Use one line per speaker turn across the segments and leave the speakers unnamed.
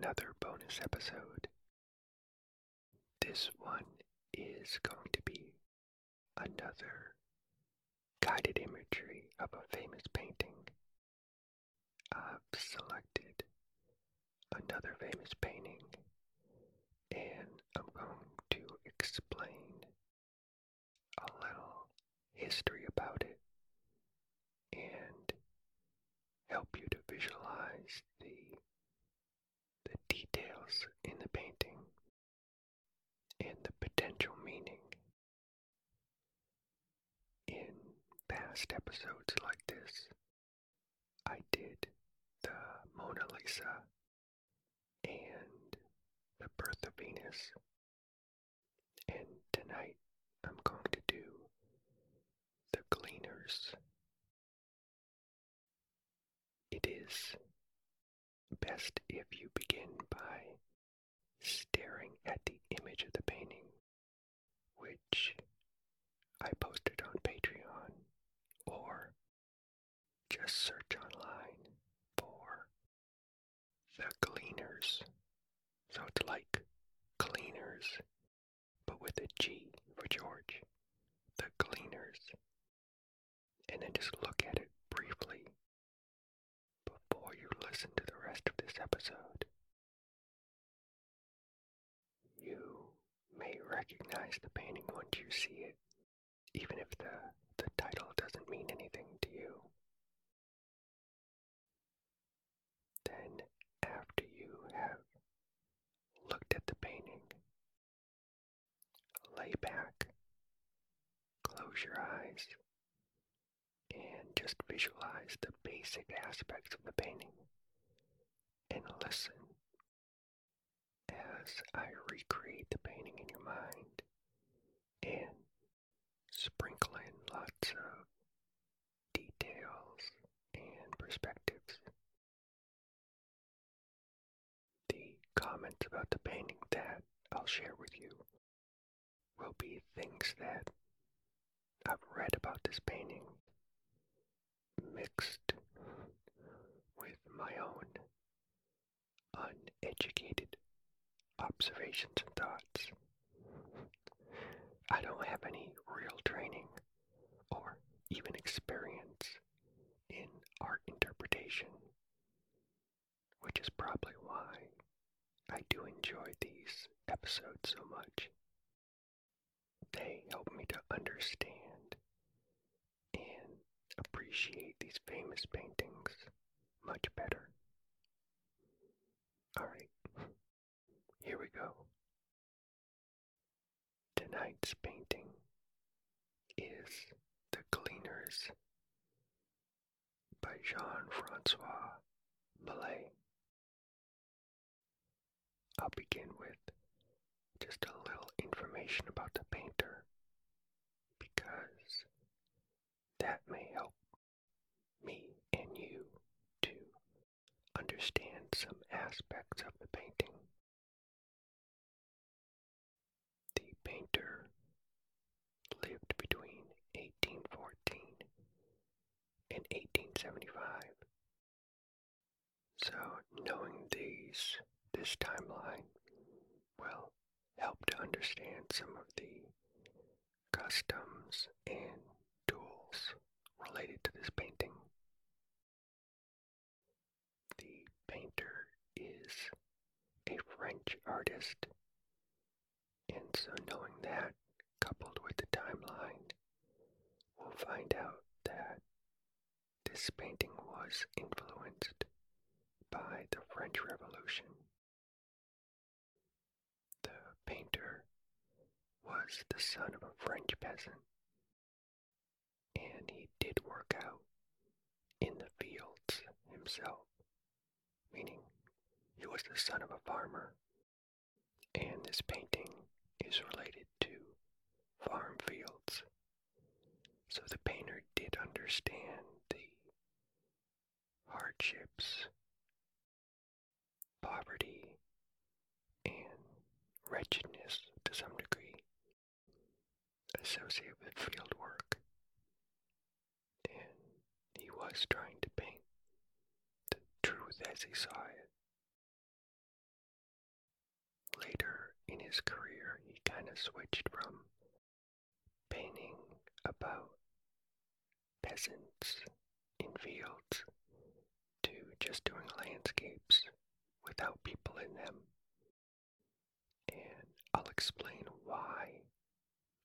another bonus episode. This one is going to be another guided imagery of a famous painting. I've selected another famous painting and I'm going to explain a little history about it and help you to visualize the the details in the painting and the potential meaning. In past episodes like this, I did the Mona Lisa and the Birth of Venus, and tonight I'm going to do the Gleaners. It is best if you begin by staring at the image of the painting, which I posted on Patreon, or just search online for the Gleaners. So it's like cleaners, but with a G for George. The Gleaners. And then just look at it briefly before you listen to the rest of this episode. You may recognize the painting once you see it, even if the, the title doesn't mean anything to you. Then, after you have looked at the painting, lay back, close your eyes, just visualize the basic aspects of the painting and listen as I recreate the painting in your mind and sprinkle in lots of details and perspectives. The comments about the painting that I'll share with you will be things that I've read about this painting mixed with my own uneducated observations and thoughts. I don't have any real training or even experience in art interpretation, which is probably why I do enjoy these episodes so much. They help me to understand and appreciate these famous paintings much better. Alright, here we go. Tonight's painting is The Gleaners by Jean Francois Millet. I'll begin with just a little information about the painter because that may help me and you to understand some aspects of the painting. The painter lived between 1814 and 1875. So knowing these this timeline will help to understand some of the customs and tools related to this painting. The painter is a French artist, and so knowing that, coupled with the timeline, we'll find out that this painting was influenced by the French Revolution. The painter was the son of a French peasant, did work out in the fields himself, meaning he was the son of a farmer, and this painting is related to farm fields. So the painter did understand the hardships, poverty, and wretchedness to some degree associated with field work. And he was trying to paint the truth as he saw it. Later in his career, he kind of switched from painting about peasants in fields to just doing landscapes without people in them. And I'll explain why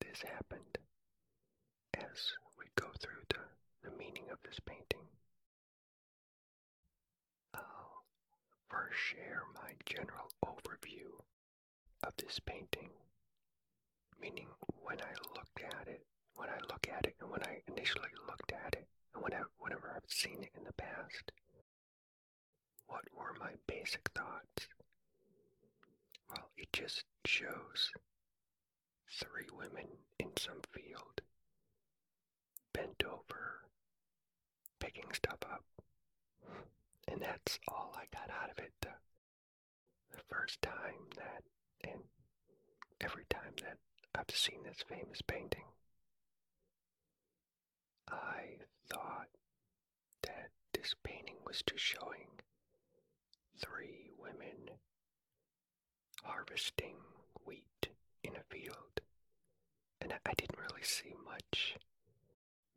this happened as we go through the, the meaning of this painting. Oh, I'll first share my general overview of this painting, meaning when I looked at it, when I look at it, and when I initially looked at it, and whenever, whenever I've seen it in the past, what were my basic thoughts? Well, it just shows three women in some field, bent over, stuff up. And that's all I got out of it the, the first time that, and every time that I've seen this famous painting. I thought that this painting was just showing three women harvesting wheat in a field. And I didn't really see much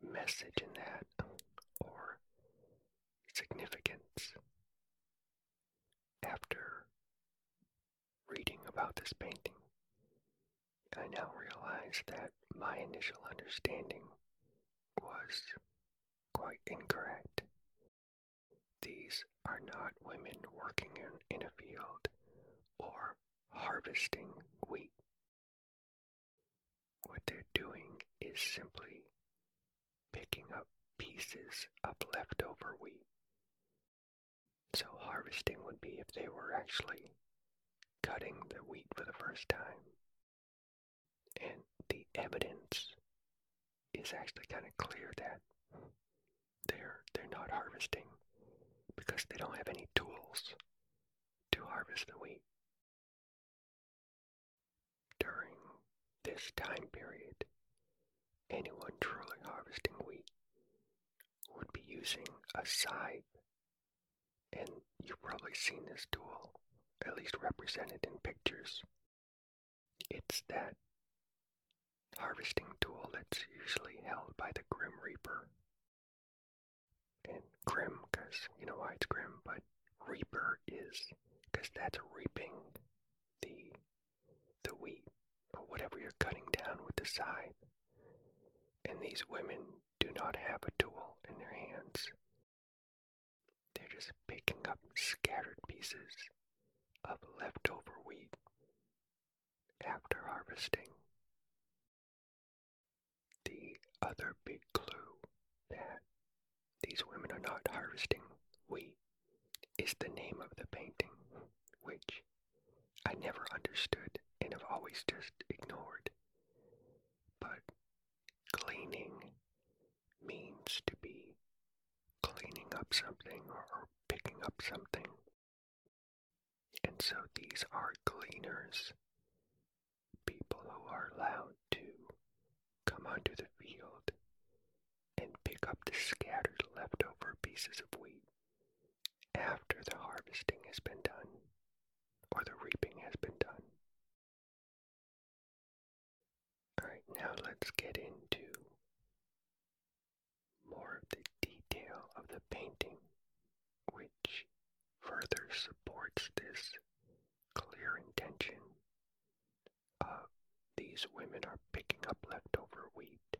message in that significance. After reading about this painting, I now realize that my initial understanding was quite incorrect. These are not women working in, in a field or harvesting wheat. What they're doing is simply picking up pieces of leftover wheat. So, harvesting would be if they were actually cutting the wheat for the first time. And the evidence is actually kind of clear that they're they're not harvesting because they don't have any tools to harvest the wheat. During this time period, anyone truly harvesting wheat would be using a scythe, and you've probably seen this tool, at least represented in pictures. It's that harvesting tool that's usually held by the Grim Reaper. And Grim, because you know why it's Grim, but Reaper is because that's reaping the the wheat or whatever you're cutting down with the scythe. And these women do not have a tool in their hands. Picking up scattered pieces of leftover wheat after harvesting. The other big clue that these women are not harvesting wheat is the name of the painting, which I never understood and have always just ignored. But gleaning means to up something or, picking up something. And so these are gleaners, people who are allowed to come onto the field and pick up the scattered leftover pieces of wheat after the harvesting has been done or the reaping has been done. Alright, now let's get into more of the detail of the painting, which further supports this clear intention of these women are picking up leftover wheat.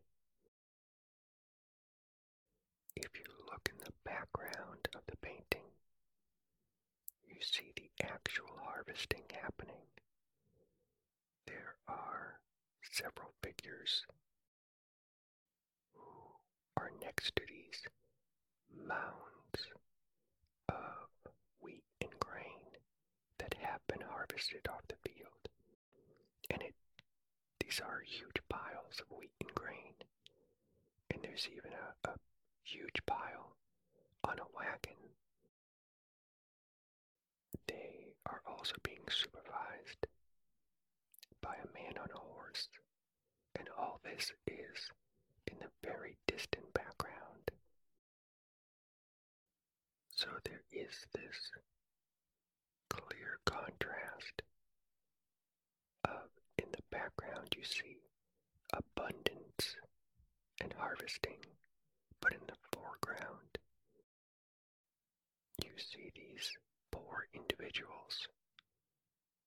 If you look in the background of the painting, you see the actual harvesting happening. There are several figures who are next to these mounds of wheat and grain that have been harvested off the field. And it these are huge piles of wheat and grain. And there's even a, a huge pile on a wagon. They are also being supervised by a man on a horse, and all this is in the very distant background. So there is this clear contrast of in the background, you see abundance and harvesting, but in the foreground, you see these poor individuals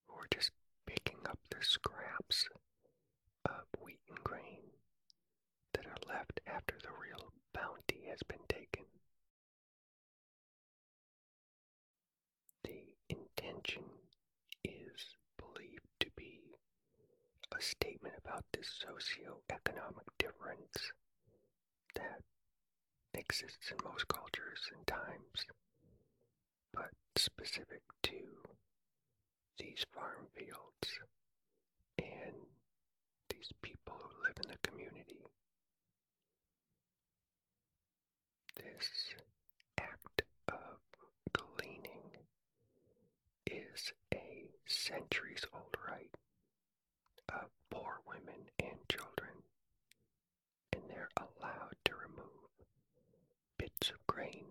who are just picking up the scraps of wheat and grain that are left after the real bounty has been taken. Intention is believed to be a statement about the socio-economic difference that exists in most cultures and times, but specific to these farm fields and these people who live in the community. This act of gleaning is a centuries old rite of poor women and children, and they're allowed to remove bits of grain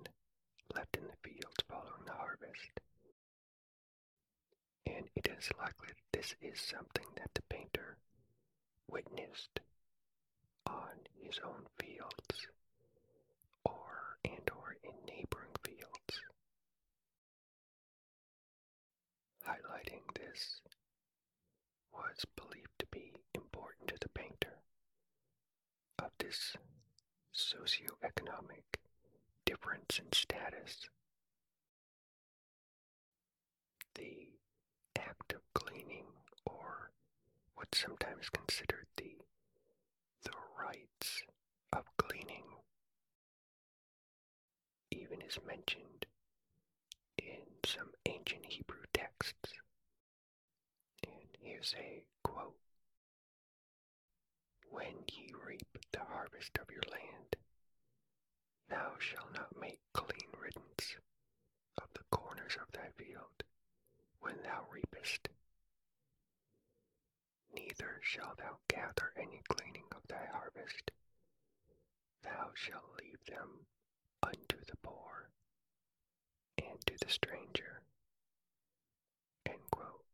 left in the fields following the harvest. And it is likely that this is something that the painter witnessed on his own fields or and or in neighboring fields. This was believed to be important to the painter of this socioeconomic difference in status. The act of gleaning, or what's sometimes considered the the rites of gleaning, even is mentioned in some ancient Hebrew texts. Here's a quote When ye reap the harvest of your land, thou shalt not make clean riddance of the corners of thy field when thou reapest. Neither shalt thou gather any gleaning of thy harvest, thou shalt leave them unto the poor and to the stranger. End quote.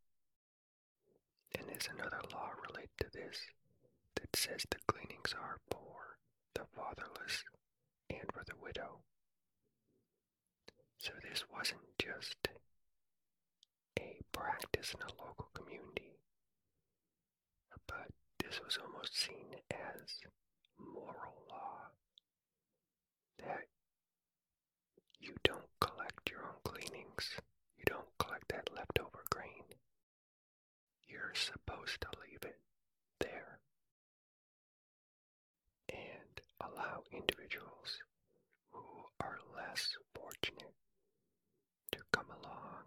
There's another law related to this that says the gleanings are for the fatherless and for the widow. So this wasn't just a practice in a local community, but this was almost seen as moral law that you don't collect your own gleanings, you don't collect that leftover grain. You're supposed to leave it there and allow individuals who are less fortunate to come along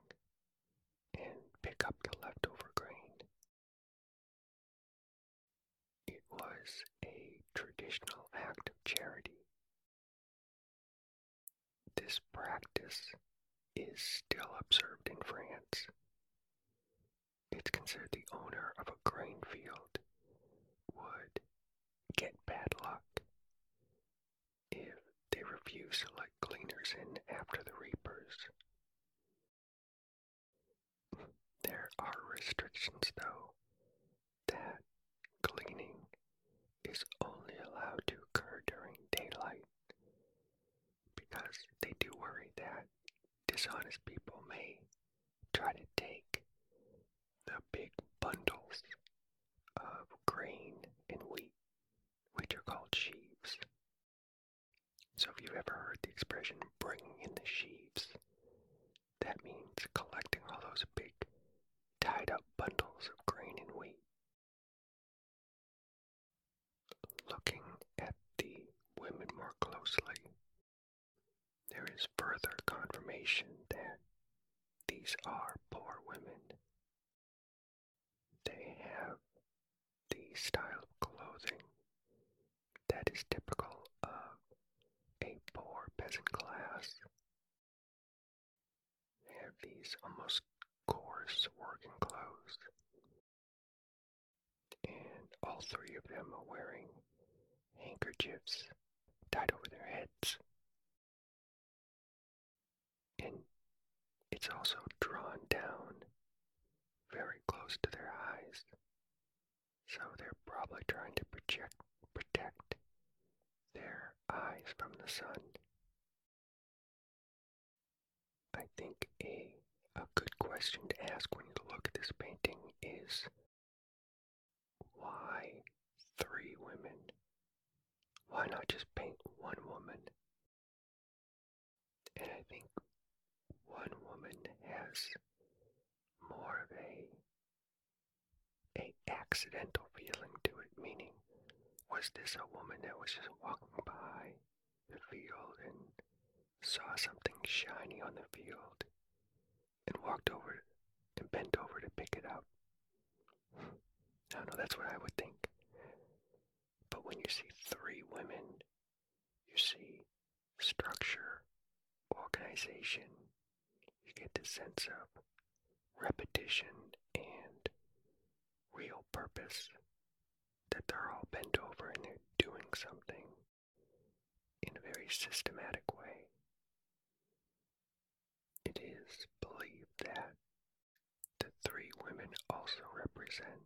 and pick up the leftover grain. It was a traditional act of charity. This is still observed in France. It's considered the owner of a grain field would get bad luck if they refuse to let gleaners in after the reapers. There are restrictions, though, that gleaning is only allowed to occur during daylight because they do worry that dishonest people may try to take the big bundles of grain and wheat, which are called sheaves. So, if you've ever heard the expression bringing in the sheaves, that means collecting all those big tied up bundles of grain and wheat. Looking at the women more closely, is further confirmation that these are poor women. They have the style of clothing that is typical of a poor peasant class. They have these almost coarse working clothes. And all three of them are wearing handkerchiefs tied over their heads. And it's also drawn down very close to their eyes So they're probably trying to project, protect their eyes from the sun. I think a, a good question to ask when you look at this painting is why three women? Why not just paint one woman? And I think one woman has more of a a accidental feeling to it, meaning was this a woman that was just walking by the field and saw something shiny on the field and walked over and bent over to pick it up? I don't know, that's what I would think. But when you see three women, you see structure, organization, you get the sense of repetition and real purpose that they're all bent over and they're doing something in a very systematic way. It is believed that the three women also represent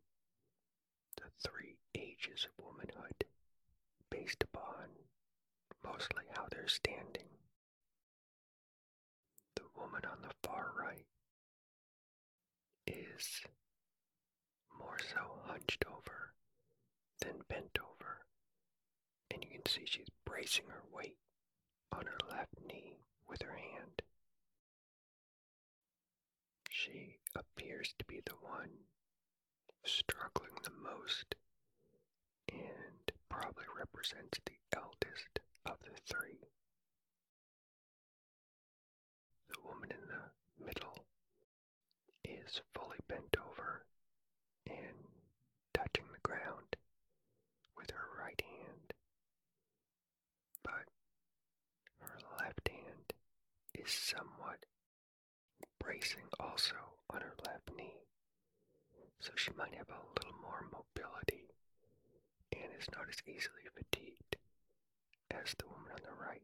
the three ages of womanhood based upon mostly how they're standing. Woman on the far right is more so hunched over than bent over, and you can see she's bracing her weight on her left knee with her hand. She appears to be the one struggling the most and probably represents the eldest of the three. The woman in the middle is fully bent over and touching the ground with her right hand, but her left hand is somewhat bracing also on her left knee, so she might have a little more mobility and is not as easily fatigued as the woman on the right.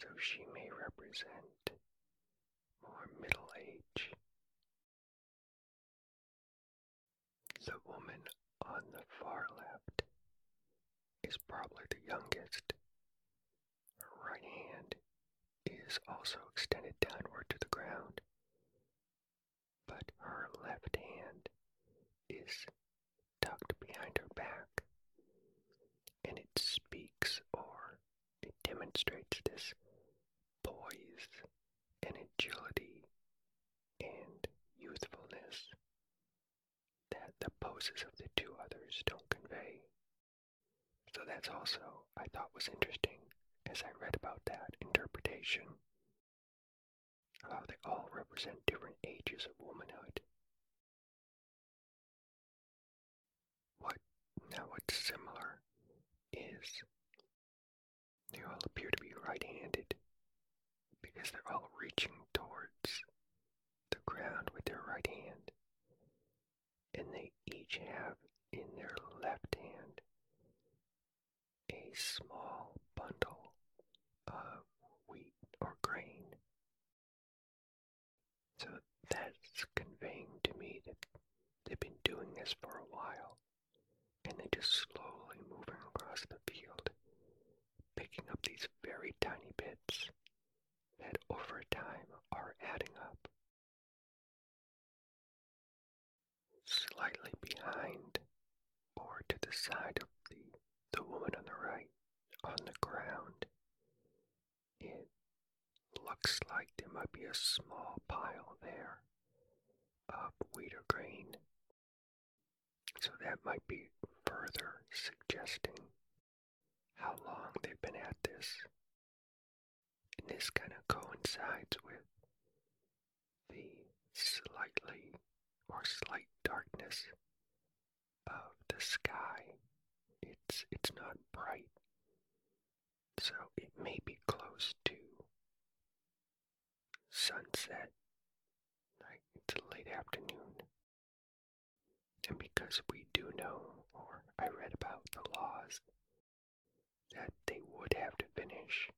So she may represent more middle age. The woman on the far left is probably the youngest. Her right hand is also extended downward to the ground, but her left hand is tucked behind her back, and it speaks or it demonstrates this poise and agility and youthfulness that the poses of the two others don't convey. So that's also, I thought, was interesting as I read about that interpretation how they all represent different ages of womanhood. What now what's similar is they all appear to be right-handed because they're all reaching towards the ground with their right hand. And they each have in their left hand a small bundle of wheat or grain. So that's conveying to me that they've this for a while and they're just slowly moving across the field, picking up these very tiny bits that over time are adding up. Slightly behind or to the side of the, the woman on the right, on the ground, it looks like there might be a small pile there of wheat or grain. So that might be further suggesting how long they've been at this. And this kind of coincides with the slightly or slight darkness of the sky. It's it's not bright. So it may be close to sunset. Like it's late afternoon. And because we do know, or I read about the laws, that they would have to finish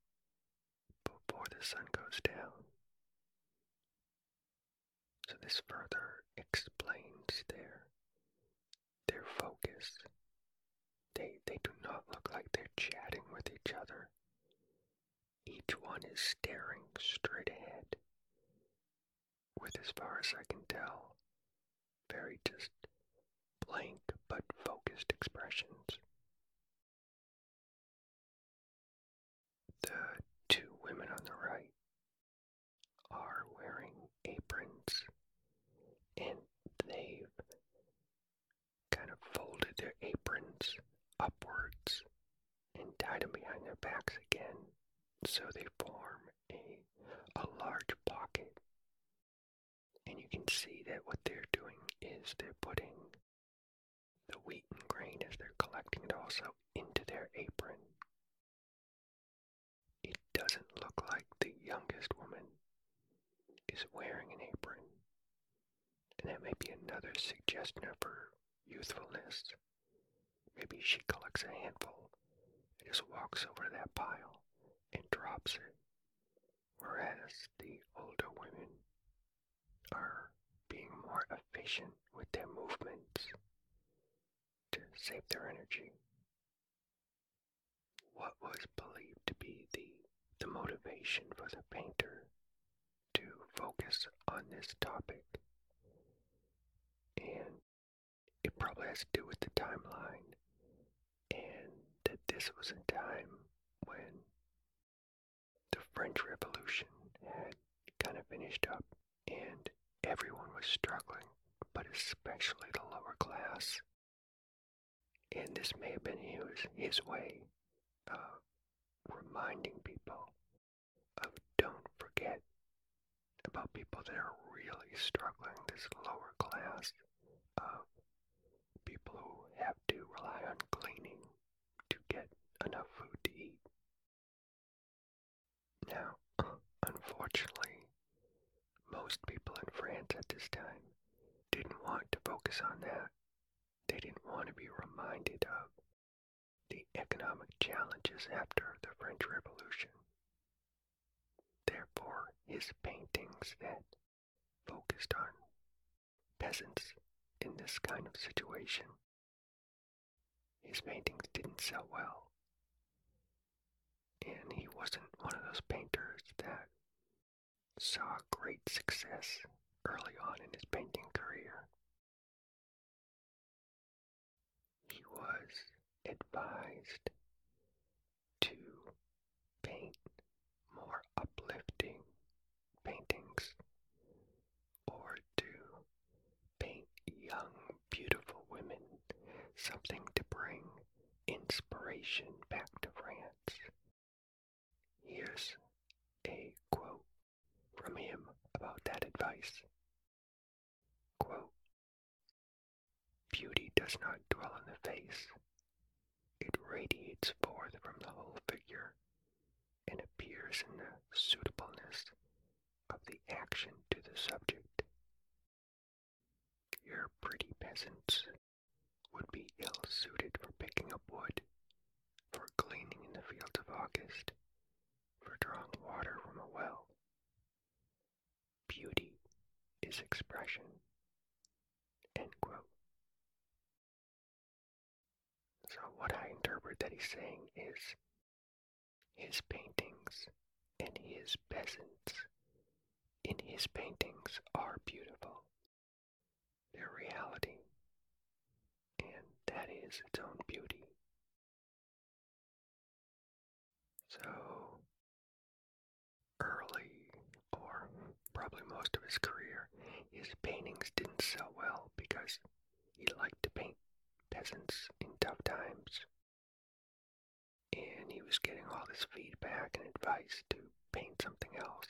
before the sun goes down. So this further explains their their focus. They, they do not look like they're chatting with each other. Each one is staring straight ahead, with as far as I can tell, very just blank but focused expressions. The two women on the right are wearing aprons and they've kind of folded their aprons upwards and tied them behind their backs again so they form a, a large pocket. And you can see that what they're doing is they're putting the wheat and grain as they're collecting it also into their apron. It doesn't look like the youngest woman is wearing an apron. And that may be another suggestion of her youthfulness. Maybe she collects a handful and just walks over that pile and drops it. Whereas the older women are being more efficient with their movements to save their energy. What was believed to be the, the motivation for the painter to focus on this topic? And it probably has to do with the timeline, and that this was a time when the French Revolution had kind of finished up, and everyone was struggling, but especially the lower class. And this may have been his, his way of reminding people of don't forget about people that are really struggling, this lower class of people who have to rely on gleaning to get enough food to eat. Now, unfortunately, most people in France at this time didn't want to focus on that. They didn't want to be reminded of the economic challenges after the French Revolution. Therefore, his paintings that focused on peasants in this kind of situation, his paintings didn't sell well. And he wasn't one of those painters that saw great success early on in his painting career. He was advised to paint more uplifting paintings or to paint young, beautiful women, something to bring inspiration back to France. Here's a quote from him about that advice. Quote, Beauty does not dwell in the face. It forth from the whole figure and appears in the suitableness of the action to the subject. Your pretty peasants would be ill suited for picking up wood, for gleaning in the fields of August, for drawing water from a well. Beauty is expression. So, what I that he's saying is his paintings and his peasants in his paintings are beautiful. They're reality, and that is its own beauty. So, early, or probably most of his career, his paintings didn't sell well because he liked to paint peasants in tough times. Feedback and advice to paint something else.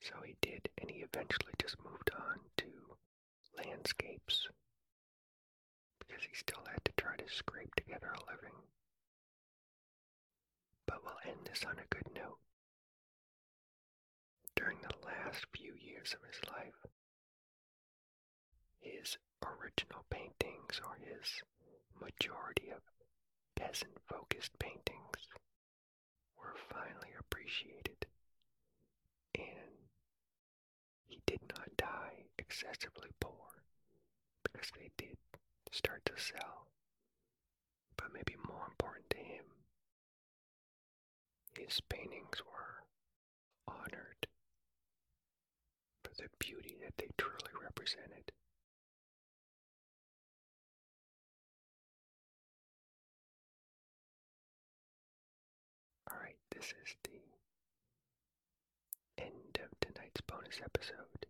So he did, and he eventually just moved on to landscapes because he still had to try to scrape together a living. But we'll end this on a good note. During the last few years of his life, his original paintings or his majority of peasant focused paintings were finally appreciated, and he did not die excessively poor because they did start to sell. But maybe more important to him, his paintings were honored for the beauty that they truly represented. This is the end of tonight's bonus episode.